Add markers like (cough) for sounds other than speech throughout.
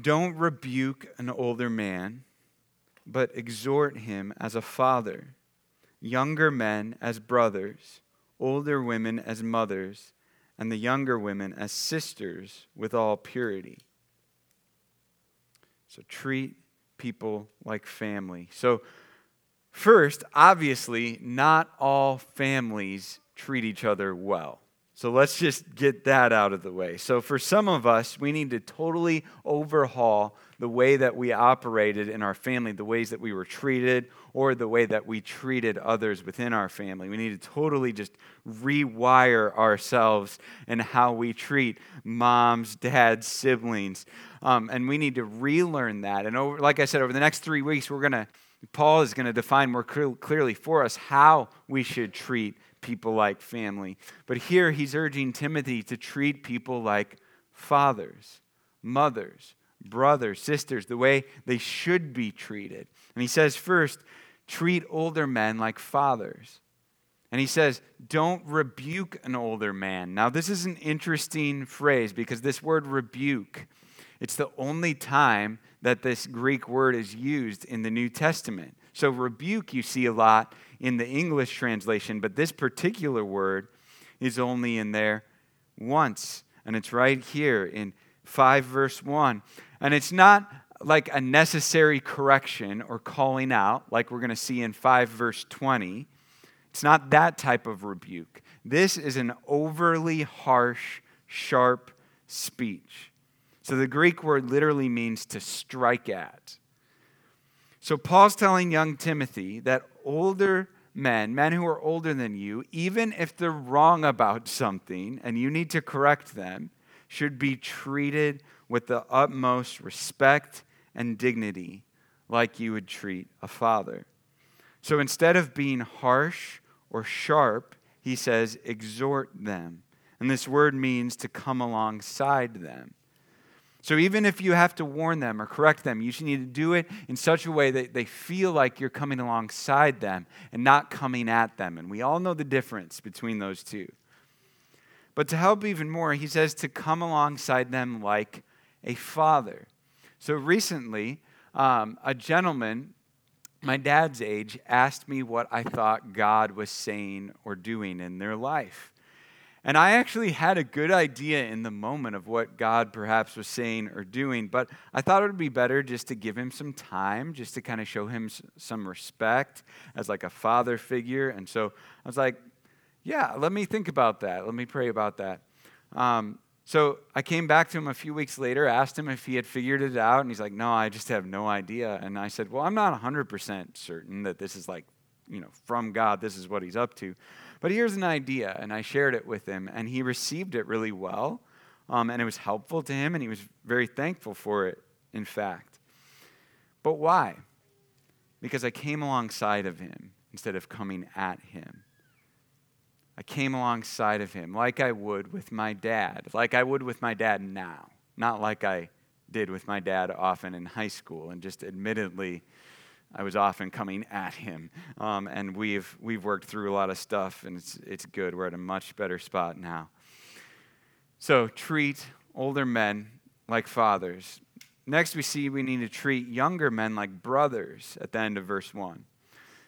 Don't rebuke an older man, but exhort him as a father, younger men as brothers, older women as mothers, and the younger women as sisters with all purity. So treat people like family. So, first, obviously, not all families treat each other well. So let's just get that out of the way. So, for some of us, we need to totally overhaul the way that we operated in our family, the ways that we were treated, or the way that we treated others within our family. We need to totally just rewire ourselves and how we treat moms, dads, siblings. Um, and we need to relearn that. And over, like I said, over the next three weeks, we're going to, Paul is going to define more clearly for us how we should treat people like family. But here he's urging Timothy to treat people like fathers, mothers, brothers, sisters, the way they should be treated. And he says, first, treat older men like fathers. And he says, don't rebuke an older man. Now, this is an interesting phrase because this word rebuke, it's the only time that this Greek word is used in the New Testament. So, rebuke you see a lot in the English translation, but this particular word is only in there once. And it's right here in 5 verse 1. And it's not like a necessary correction or calling out, like we're going to see in 5 verse 20. It's not that type of rebuke. This is an overly harsh, sharp speech. So the Greek word literally means to strike at. So Paul's telling young Timothy that older men, men who are older than you, even if they're wrong about (laughs) something and you need to correct them, should be treated with the utmost respect and dignity, like you would treat a father. So instead of being harsh or sharp, he says, exhort them. And this word means to come alongside them. So even if you have to warn them or correct them, you should need to do it in such a way that they feel like you're coming alongside them and not coming at them. And we all know the difference between those two. But to help even more, he says to come alongside them like a father. So recently, um, a gentleman, my dad's age, asked me what I thought God was saying or doing in their life. And I actually had a good idea in the moment of what God perhaps was saying or doing, but I thought it would be better just to give him some time, just to kind of show him some respect as like a father figure. And so I was like, yeah, let me think about that. Let me pray about that. Um, so I came back to him a few weeks later, asked him if he had figured it out, and he's like, no, I just have no idea. And I said, well, I'm not 100% certain that this is like, you know, from God, this is what he's up to. But here's an idea, and I shared it with him, and he received it really well, um, and it was helpful to him, and he was very thankful for it, in fact. But why? Because I came alongside of him instead of coming at him. I came alongside of him like I would with my dad, like I would with my dad now, not like I did with my dad often in high school, and just admittedly I was often coming at him. Um, and we've, we've worked through a lot of stuff, and it's, it's good. We're at a much better spot now. So treat older men like fathers. Next, we see we need to treat younger men like brothers at the end of verse 1.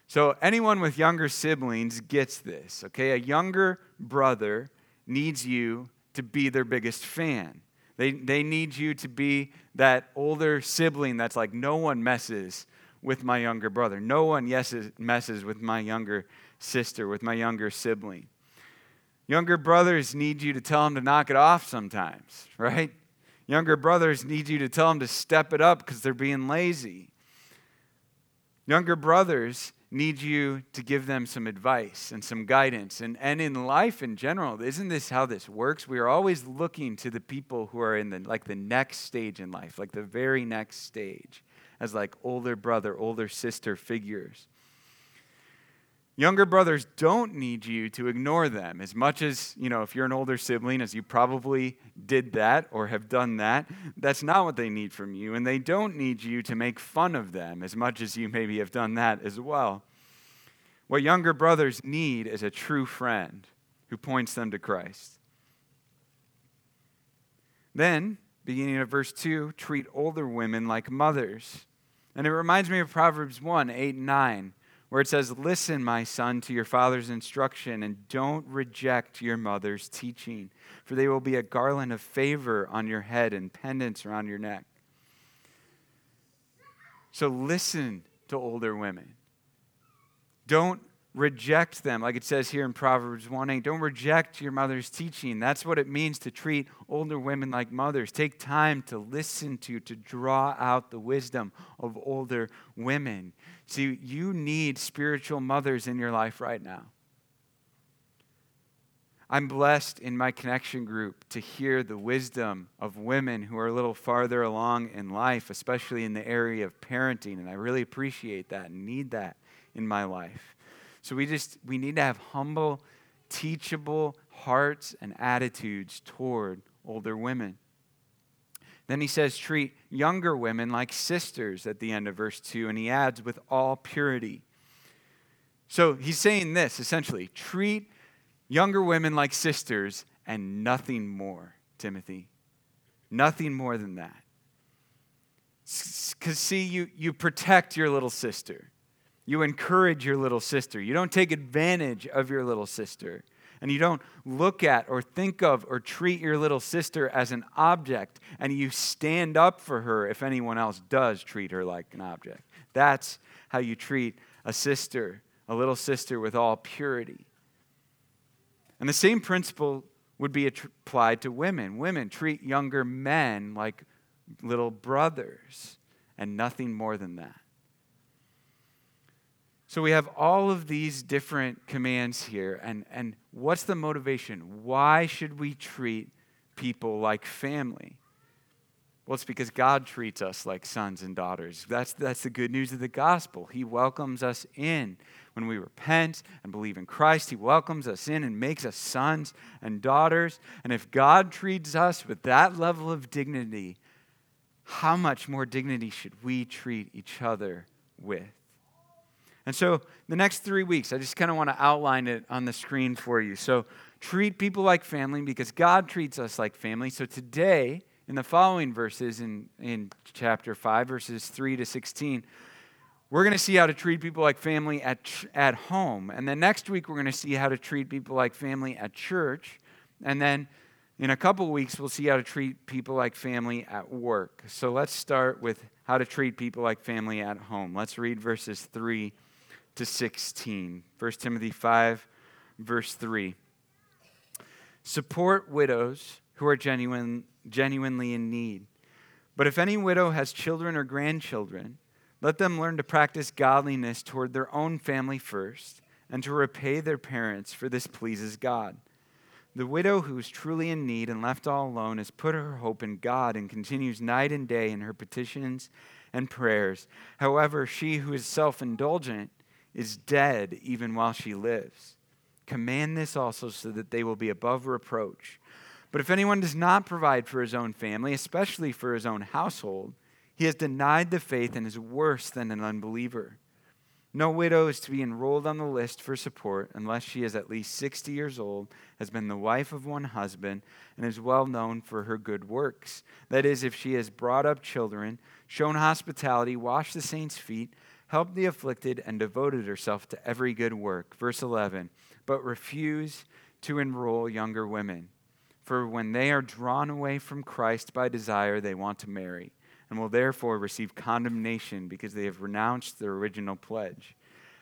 So, anyone with younger siblings gets this, okay? A younger brother needs you to be their biggest fan. They, they need you to be that older sibling that's like, no one messes with my younger brother. No one yeses, messes with my younger sister, with my younger sibling. Younger brothers need you to tell them to knock it off sometimes, (laughs) right? Younger brothers need you to tell them to step it up because they're being lazy. Younger brothers need you to give them some advice and some guidance. And, and in life in general, isn't this how this works? We are always looking to the people who are in the like the next stage in life, like the very next stage as like older brother, older sister figures. Younger brothers don't need you to ignore them as much as, you know, if you're an older sibling, as you probably did that or have done that, that's not what they need from you. And they don't need you to make fun of them as much as you maybe have done that as well. What younger brothers need is a true friend who points them to Christ. Then beginning of verse 2, treat older women like mothers. And it reminds me of Proverbs 1 8 and 9, where it says, Listen, my son, to your father's instruction, and don't reject your mother's teaching, for they will be a garland of favor on your head and pendants around your neck. So listen to older women. Don't reject them, like it says here in Proverbs 1 8. Don't reject your mother's teaching. That's what it means to treat older women like mothers. Take time to listen to, to draw out the wisdom of older women. See, you need spiritual mothers in your life right now. I'm blessed in my connection group to hear the wisdom of women who are a little farther along in life, especially in the area of parenting. And I really appreciate that and need that in my life. So we just we need to have humble, teachable hearts and attitudes toward older women. Then he says, treat younger women like sisters at the end of verse 2, and he adds, with all purity. So he's saying this essentially treat younger women like sisters and nothing more, Timothy. Nothing more than that. Because, see, you, you protect your little sister. You encourage your little sister. You don't take advantage of your little sister. And you don't look at or think of or treat your little sister as an object. And you stand up for her if anyone else does treat her like an object. That's how you treat a sister, a little sister with all purity. And the same principle would be applied to women. Women treat younger men like little brothers and nothing more than that. So we have all of these different commands here. And, and what's the motivation? Why should we treat people like family? Well, it's because God treats us like sons and daughters. That's, that's the good news of the gospel. He welcomes us in. When we repent and believe in Christ, He welcomes us in and makes us sons and daughters. And if God treats us with that level of dignity, how much more dignity should we treat each other with? And so the next three weeks, I just kind of want to outline it on the screen for you. So treat people like family because God treats us like family. So today, in the following verses in, in chapter 5, verses 3 to 16, we're going to see how to treat people like family at, at home. And then next week, we're going to see how to treat people like family at church. And then in a couple weeks, we'll see how to treat people like family at work. So let's start with how to treat people like family at home. Let's read verses 3 to 16. 1 Timothy 5, verse 3. Support widows who are genuine, genuinely in need. But if any widow has children or grandchildren, let them learn to practice godliness toward their own family first, and to repay their parents, for this pleases God. The widow who is truly in need and left all alone has put her hope in God and continues night and day in her petitions and prayers. However, she who is self indulgent is dead even while she lives. Command this also so that they will be above reproach. But if anyone does not provide for his own family, especially for his own household, he has denied the faith and is worse than an unbeliever. No widow is to be enrolled on the list for support unless she is at least 60 years old, has been the wife of one husband, and is well known for her good works. That is, if she has brought up children, shown hospitality, washed the saints' feet, helped the afflicted, and devoted herself to every good work. Verse 11, but refuse to enroll younger women. For when they are drawn away from Christ by desire, they want to marry, and will therefore receive condemnation because they have renounced their original pledge.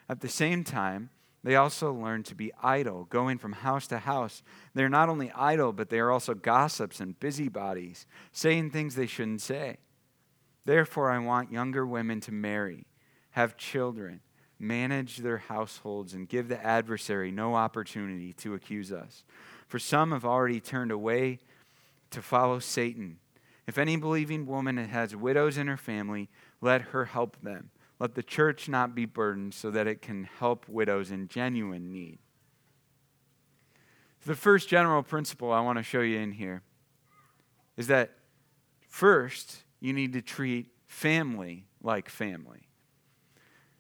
At the same time, they also learn to be idle, going from house to house. They're not only idle, but they are also gossips and busybodies, saying things they shouldn't say. Therefore, I want younger women to marry have children, manage their households, and give the adversary no opportunity to accuse us. For some have already turned away to follow Satan. If any believing woman has widows in her family, let her help them. Let the church not be burdened so that it can help widows in genuine need. The first general principle I want to show you in here is that first, you need to treat family like family.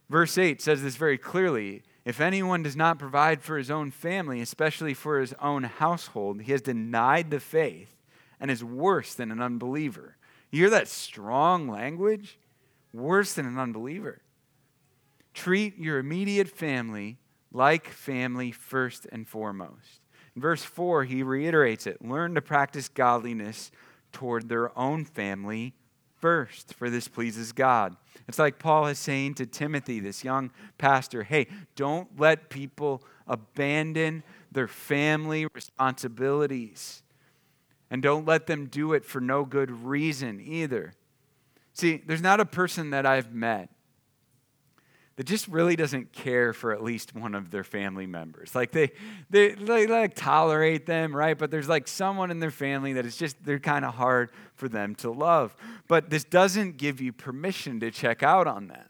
Verse 8 says this very clearly. If anyone does not provide for his own family, especially for his own household, he has denied the faith and is worse than an unbeliever. You hear that strong language? Worse than an unbeliever. Treat your immediate family like family first and foremost. In verse 4, he reiterates it learn to practice godliness toward their own family first, for this pleases God. It's like Paul is saying to Timothy, this young pastor hey, don't let people abandon their family responsibilities. And don't let them do it for no good reason either. See, there's not a person that I've met that just really doesn't care for at least one of their family members. Like they, they, they like tolerate them, right? But there's like someone in their family that is just they're kind of hard for them to love. But this doesn't give you permission to check out on them.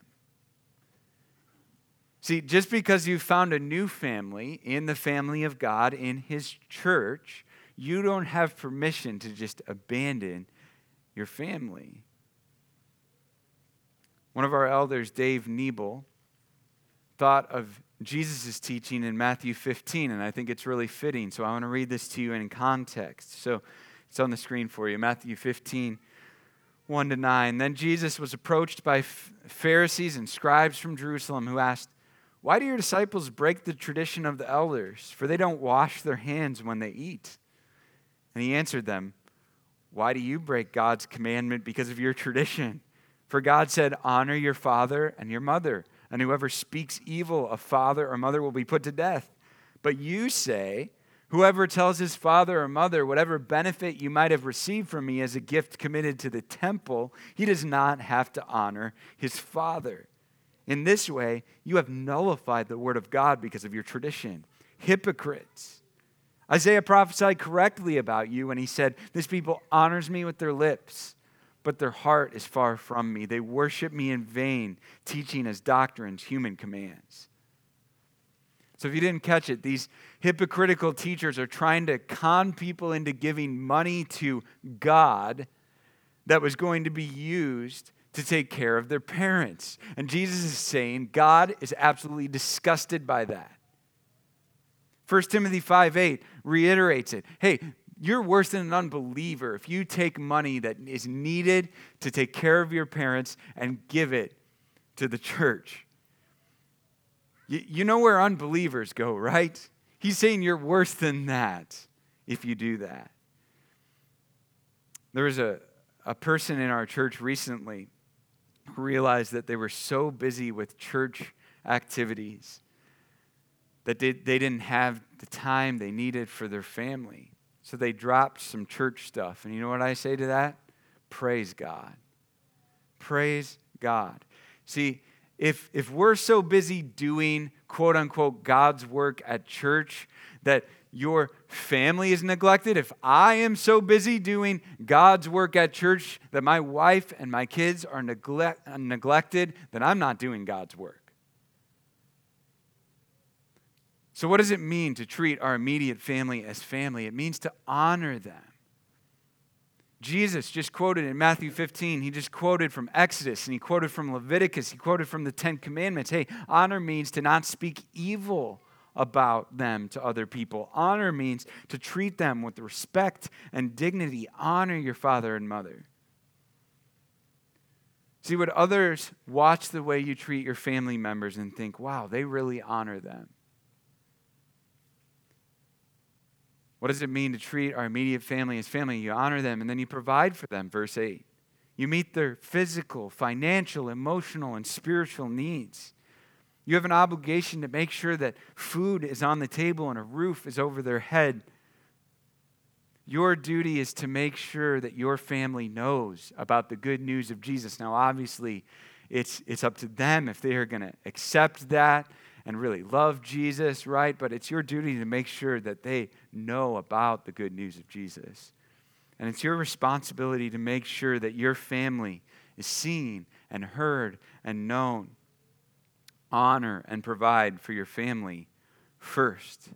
See, just because you found a new family in the family of God in His church, you don't have permission to just abandon your family. One of our elders, Dave Niebel, thought of Jesus' teaching in Matthew 15, and I think it's really fitting. So I want to read this to you in context. So it's on the screen for you Matthew 15, 1 to 9. Then Jesus was approached by Pharisees and scribes from Jerusalem who asked, Why do your disciples break the tradition of the elders? For they don't wash their hands when they eat. And he answered them, Why do you break God's commandment because of your tradition? For God said, Honor your father and your mother and whoever speaks evil of father or mother will be put to death. But you say, Whoever tells his father or mother, whatever benefit you might have received from me as a gift committed to the temple, he does not have to honor his father. In this way, you have nullified the word of God because of your tradition. Hypocrites. Isaiah prophesied correctly about you when he said, This people honors me with their lips but their heart is far from me. They worship me in vain, teaching as doctrines human commands. So, if you didn't catch it, these hypocritical teachers are trying to con people into giving money to God that was going to be used to take care of their parents. And Jesus is saying God is absolutely disgusted by that. 1 Timothy 5 8 reiterates it. Hey, you're worse than an unbeliever if you take money that is needed to take care of your parents and give it to the church. You, you know where unbelievers go, right? He's saying you're worse than that if you do that. There was a, a person in our church recently who realized that they were so busy with church activities that they, they didn't have the time they needed for their family. So they dropped some church stuff. And you know what I say to that? Praise God. Praise God. See, if, if we're so busy doing quote unquote God's work at church that your family is neglected, if I am so busy doing God's work at church that my wife and my kids are neglect, neglected, then I'm not doing God's work. So, what does it mean to treat our immediate family as family? It means to honor them. Jesus just quoted in Matthew 15, he just quoted from Exodus and he quoted from Leviticus, he quoted from the Ten Commandments. Hey, honor means to not speak evil about them to other people. Honor means to treat them with respect and dignity. Honor your father and mother. See, would others watch the way you treat your family members and think, wow, they really honor them? What does it mean to treat our immediate family as family? You honor them and then you provide for them, verse 8. You meet their physical, financial, emotional, and spiritual needs. You have an obligation to make sure that food is on the table and a roof is over their head. Your duty is to make sure that your family knows about the good news of Jesus. Now, obviously, it's, it's up to them if they are going to accept that and really love Jesus, right? But it's your duty to make sure that they know about the good news of Jesus. And it's your responsibility to make sure that your family is seen and heard and known. Honor and provide for your family first.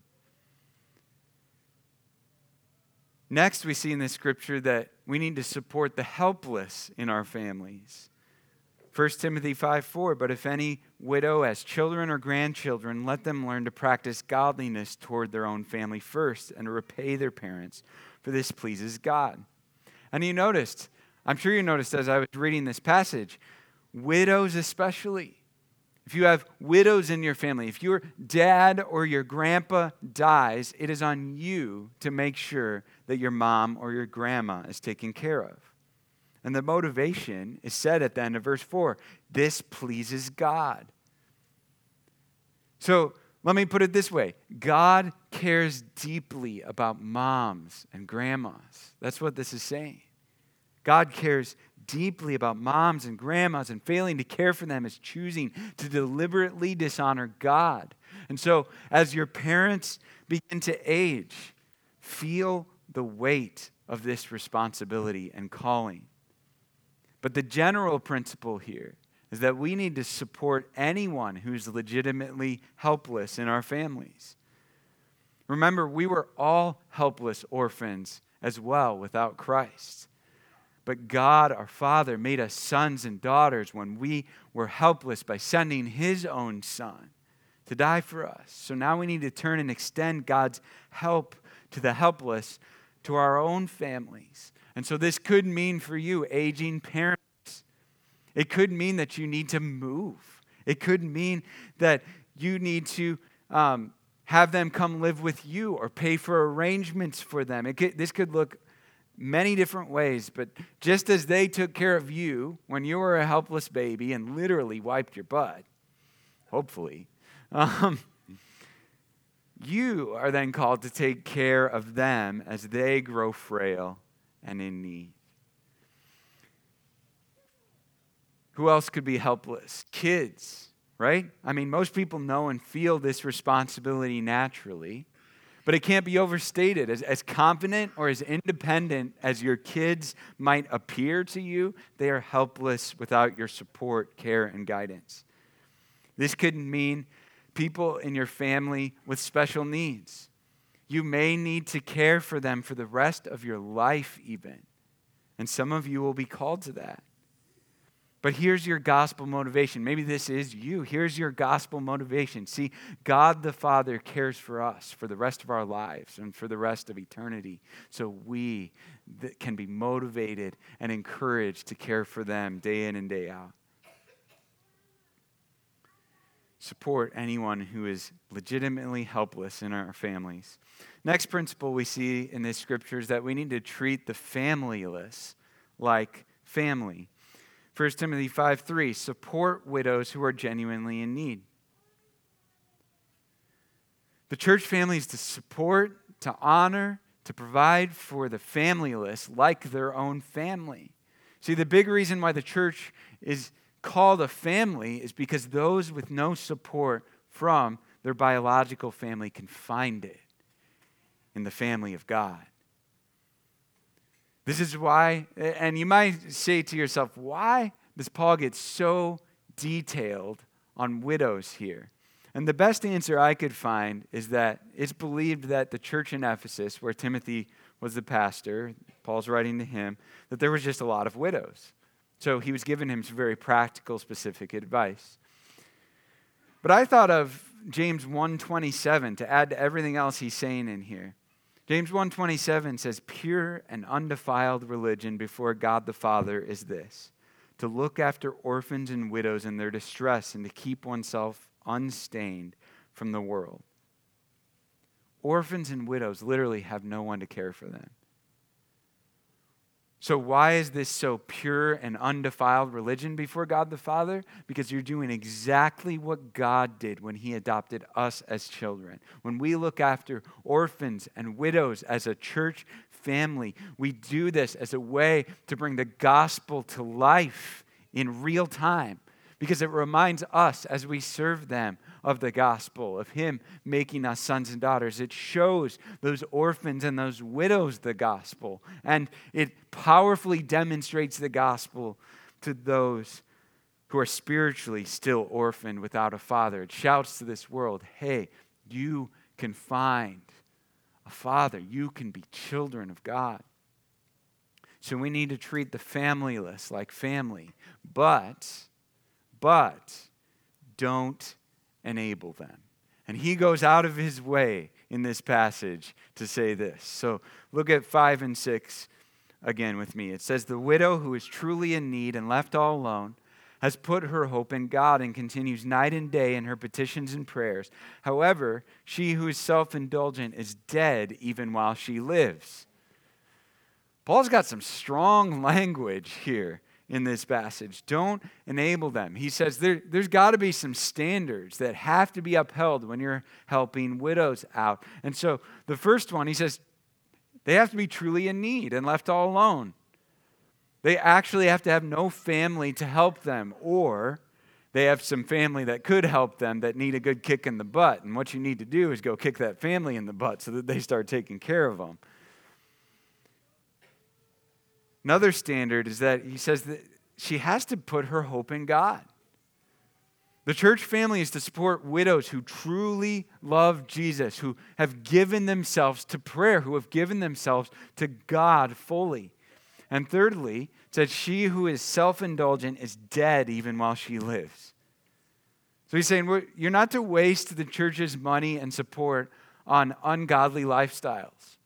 Next, we see in this scripture that we need to support the helpless in our families. 1 Timothy 5 4, but if any widow has children or grandchildren, let them learn to practice godliness toward their own family first and to repay their parents, for this pleases God. And you noticed, I'm sure you noticed as I was reading this passage, widows especially. If you have widows in your family, if your dad or your grandpa dies, it is on you to make sure that your mom or your grandma is taken care of. And the motivation is said at the end of verse 4 this pleases God. So let me put it this way God cares deeply about moms and grandmas. That's what this is saying. God cares deeply about moms and grandmas, and failing to care for them is choosing to deliberately dishonor God. And so, as your parents begin to age, feel the weight of this responsibility and calling. But the general principle here is that we need to support anyone who's legitimately helpless in our families. Remember, we were all helpless orphans as well without Christ. But God, our Father, made us sons and daughters when we were helpless by sending His own Son to die for us. So now we need to turn and extend God's help to the helpless, to our own families. And so this could mean for you aging parents it could mean that you need to move. It could mean that you need to um, have them come live with you or pay for arrangements for them. Could, this could look many different ways, but just as they took care of you when you were a helpless baby and literally wiped your butt, hopefully, (laughs) um, you are then called to take care of them as they grow frail and in need. Who else could be helpless? Kids, right? I mean, most people know and feel this responsibility naturally, but it can't be overstated. As, as confident or as independent as your kids might appear to you, they are helpless without your support, care, and guidance. This could mean people in your family with special needs. You may need to care for them for the rest of your life, even. And some of you will be called to that. But here's your gospel motivation. Maybe this is you. Here's your gospel motivation. See, God the Father cares for us for the rest of our lives and for the rest of eternity. So we can be motivated and encouraged to care for them day in and day out. Support anyone who is legitimately helpless in our families. Next principle we see in this scripture is that we need to treat the familyless like family. 1 Timothy 5 3, support widows who are genuinely in need. The church family is to support, to honor, to provide for the familyless like their own family. See, the big reason why the church is called a family is because those with no support from their biological family can find it in the family of God. This is why, and you might say to yourself, why does Paul get so detailed on widows here? And the best answer I could find is that it's believed that the church in Ephesus, where Timothy was the pastor, Paul's writing to him, that there was just a lot of widows. So he was giving him some very practical, specific advice. But I thought of James 1:27 to add to everything else he's saying in here. James 1:27 says pure and undefiled religion before God the Father is this to look after orphans and widows in their distress and to keep oneself unstained from the world. Orphans and widows literally have no one to care for them. So, why is this so pure and undefiled religion before God the Father? Because you're doing exactly what God did when He adopted us as children. When we look after orphans and widows as a church family, we do this as a way to bring the gospel to life in real time because it reminds us as we serve them of the gospel, of Him making us sons and daughters. It shows those orphans and those widows the gospel, and it powerfully demonstrates the gospel to those who are spiritually still orphaned without a father. It shouts to this world hey, you can find a father, you can be children of God. So we need to treat the familyless like family, but, but, don't enable them. And he goes out of his way in this passage to say this. So look at 5 and 6 again with me. It says, The widow who is truly in need and left all alone has put her hope in God and continues night and day in her petitions and prayers. However, she who is self indulgent is dead even while she lives. Paul's got some strong (laughs) language here in this passage. Don't enable them. He says there, there's got to be some standards that have to be upheld when you're helping widows out. And so the first one, he says, they have to be truly in need and left all alone. They actually have to have no family to help them, or they have some family that could help them that need a good kick in the butt. And what you need to do is go kick that family in the butt so that they start taking care of them. Another standard is that he says that she has to put her hope in God. The church family is to support widows who truly love Jesus, who have given themselves to prayer, who have given themselves to God fully. And thirdly, it She who is self indulgent is dead even while she lives. So he's saying, You're not to waste the church's money and support on ungodly lifestyles.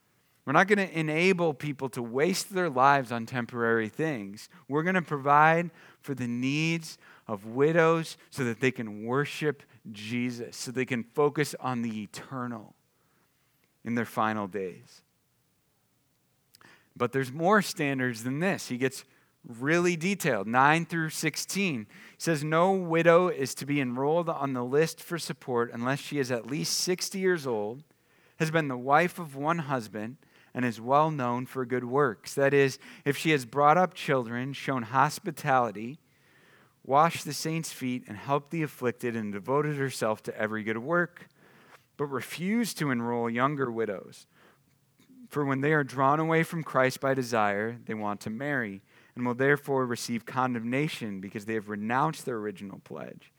We're not going to enable people to waste their lives on temporary things. We're going to provide for the needs of widows so that they can worship Jesus, so they can focus on the eternal in their final days. But there's more standards than this. He gets really detailed 9 through 16 says no widow is to be enrolled on the list for support unless she is at least 60 years old has been the wife of one husband and is well known for good works that is if she has brought up children shown hospitality washed the saints' feet, and helped the afflicted, and devoted herself to every good work, but refused to enroll younger widows. For when they are drawn away from Christ by desire, they want to marry, and will therefore receive condemnation because they have renounced their original pledge.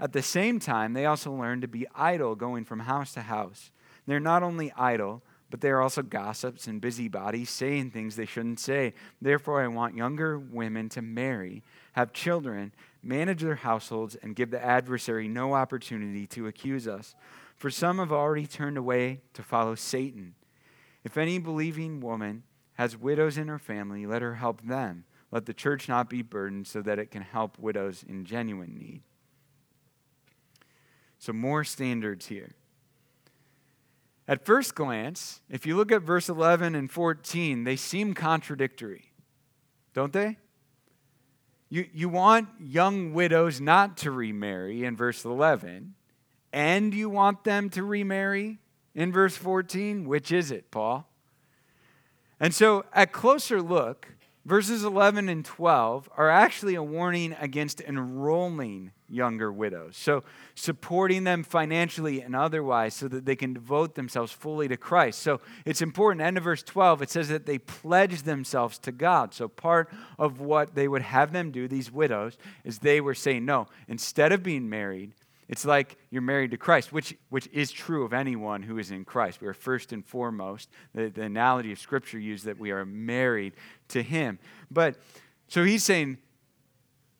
At the same time, they also learn to be idle, going from house to house. They're not only idle, but they are also gossips and busybodies, saying things they shouldn't say. Therefore, I want younger women to marry, have children, manage their households, and give the adversary no opportunity to accuse us. For some have already turned away to follow Satan. If any believing woman has widows in her family, let her help them. Let the church not be burdened so that it can help widows in genuine need. So, more standards here. At first glance, if you look at verse 11 and 14, they seem contradictory, don't they? You, you want young widows not to remarry in verse 11, and you want them to remarry in verse 14. Which is it, Paul? And so, at closer look, verses 11 and 12 are actually a warning against enrolling younger widows. So, supporting them financially and otherwise so that they can devote themselves fully to Christ. So, it's important. End of verse 12, it says that they pledged themselves to God. So, part of what they would have them do, these widows, is they were saying, no, instead of being married, it's like you're married to Christ, which, which is true of anyone who is in Christ. We are first and foremost, the, the analogy of Scripture used that we are married to Him. But so he's saying,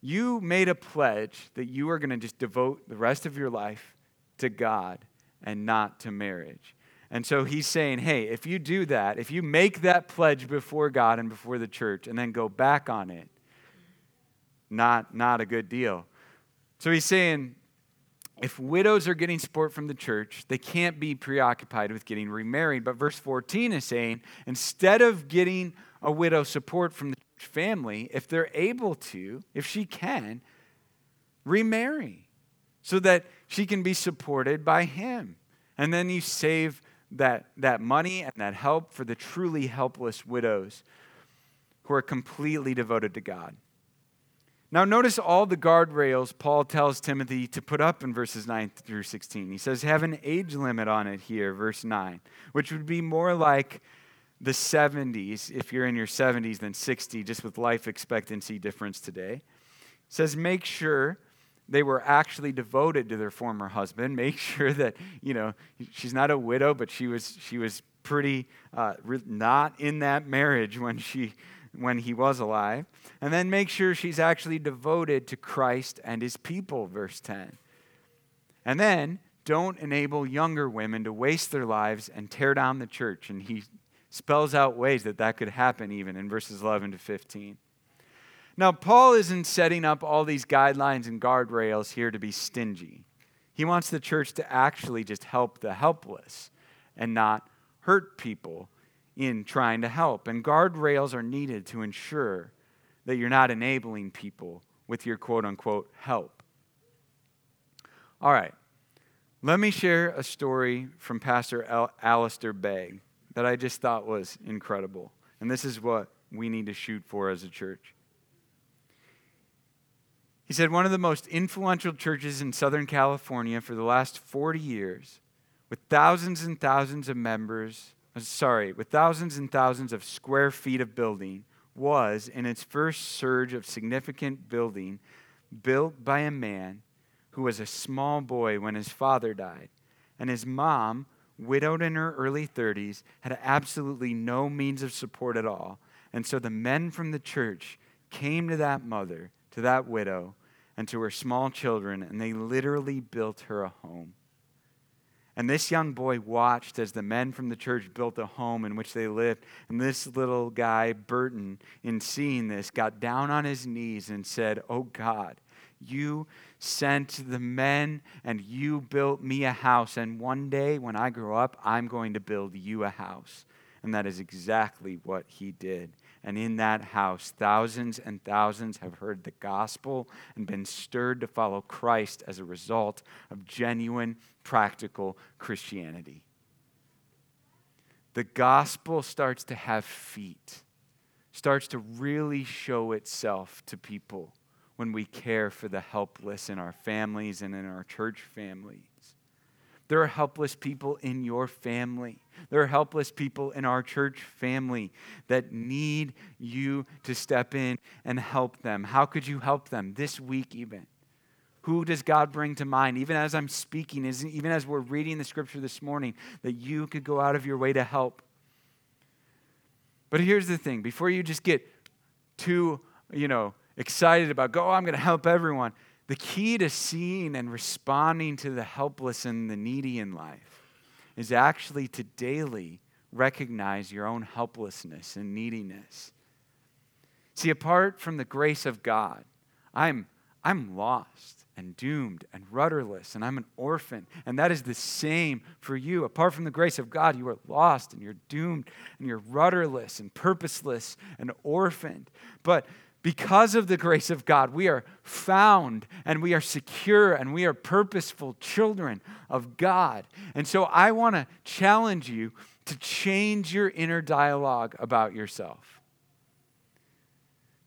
you made a pledge that you are going to just devote the rest of your life to God and not to marriage. And so he's saying, hey, if you do that, if you make that pledge before God and before the church and then go back on it, not, not a good deal. So he's saying, if widows are getting support from the church, they can't be preoccupied with getting remarried. But verse 14 is saying, instead of getting a widow support from the family, if they're able to, if she can, remarry so that she can be supported by him. And then you save that, that money and that help for the truly helpless widows who are completely devoted to God. Now, notice all the guardrails Paul tells Timothy to put up in verses 9 through 16. He says, have an age limit on it here, verse 9, which would be more like the 70s, if you're in your 70s, than 60, just with life expectancy difference today. says, make sure they were actually devoted to their former husband. (laughs) Make sure that, you know, she's not a widow, but she was, she was pretty uh, not in that marriage when, she, when he was alive. And then make sure she's actually devoted to Christ and his people, verse 10. And then don't enable younger women to waste their lives and tear down the church. And he spells out ways that that could happen even in verses 11 to 15. Now, Paul isn't setting up all these guidelines and guardrails here to be stingy. He wants the church to actually just help the helpless and not hurt people in trying to help. And guardrails are needed to ensure that you're not enabling people with your quote unquote help. All right, let me share a story from Pastor Al- Alistair Begg that I just thought was incredible. And this is what we need to shoot for as a church. He said one of the most influential churches in Southern California for the last 40 years, with thousands and thousands of members, uh, sorry, with thousands and thousands of square feet of building, was, in its first surge of significant building, built by a man who was a small boy when his father died. And his mom, widowed in her early 30s, had absolutely no means of support at all. And so the men from the church came to that mother to that widow and to her small children, and they literally built her a home. And this young boy watched as the men from the church built a home in which they lived. And this little guy, Burton, in seeing this, got down on his knees and said, Oh God, you sent the men and you built me a house. And one day when I grow up, I'm going to build you a house. And that is exactly what he did. And in that house, thousands and thousands have heard the gospel and been stirred to follow Christ as a result of genuine, practical Christianity. The gospel starts to have feet, starts to really show itself to people when we care for the helpless in our families and in our church families. There are helpless people in your family. There are helpless people in our church family that need you to step in and help them. How could you help them this week, even? Who does God bring to mind, even as I'm speaking, even as we're reading the scripture this morning, that you could go out of your way to help? But here's the thing before you just get too, you know, excited about, go, oh, I'm going to help everyone. The key to seeing and responding to the helpless and the needy in life is actually to daily recognize your own helplessness and neediness. See, apart from the grace of God, I'm, I'm lost and doomed and rudderless, and I'm an orphan. And that is the same for you. Apart from the grace of God, you are lost and you're doomed and you're rudderless and purposeless and orphaned. But because of the grace of God, we are found and we are secure and we are purposeful children of God. And so I want to challenge you to change your inner dialogue about yourself.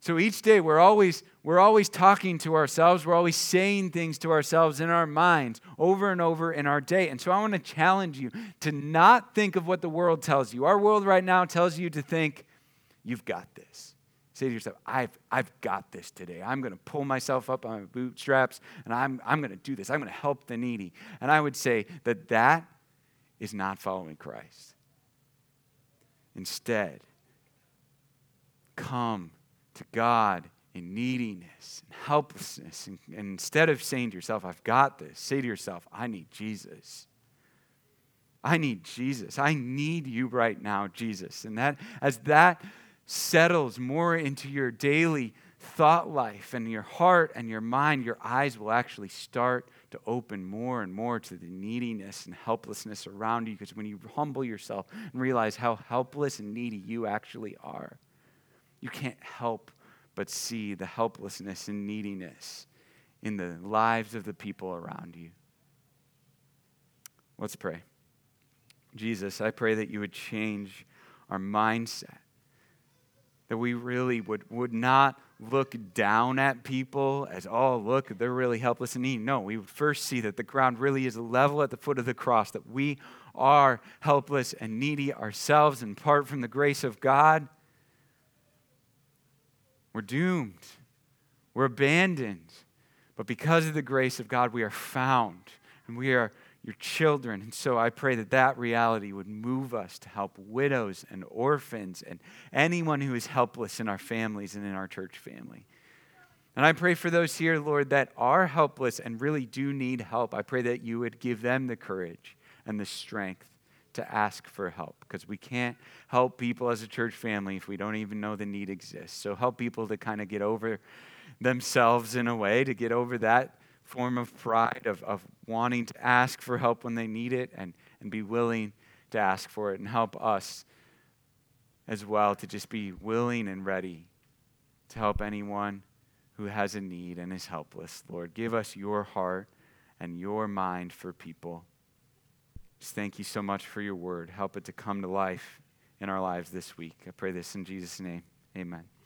So each day we're always we're always talking to ourselves, we're always saying things to ourselves in our minds over and over in our day. And so I want to challenge you to not think of what the world tells you. Our world right now tells you to think you've got this. Say to yourself, I've, I've got this today. I'm going to pull myself up on my bootstraps and I'm, I'm going to do this. I'm going to help the needy. And I would say that that is not following Christ. Instead, come to God in neediness and helplessness. And, and instead of saying to yourself, I've got this, say to yourself, I need Jesus. I need Jesus. I need you right now, Jesus. And that as that settles more into your daily thought life and your heart and your mind, your eyes will actually start to open more and more to the neediness and helplessness around you. Because when you humble yourself and realize how helpless and needy you actually are, you can't help but see the helplessness and neediness in the lives of the people around you. Let's pray. Jesus, I pray that you would change our mindset that we really would, would not look down at people as, oh, look, they're really helpless and needy. No, we would first see that the ground really is level at the foot of the cross, that we are helpless and needy ourselves, and apart from the grace of God, we're doomed. We're abandoned. But because of the grace of God, we are found and we are your children. And so I pray that that reality would move us to help widows and orphans and anyone who is helpless in our families and in our church family. And I pray for those here, Lord, that are helpless and really do need help. I pray that you would give them the courage and the strength to ask for help because we can't help people as a church family if we don't even know the need exists. So help people to kind of get over themselves in a way, to get over that form of pride of, of wanting to ask for help when they need it and, and be willing to ask for it and help us as well to just be willing and ready to help anyone who has a need and is helpless. Lord, give us your heart and your mind for people. Just thank you so much for your word. Help it to come to life in our lives this week. I pray this in Jesus' name. Amen.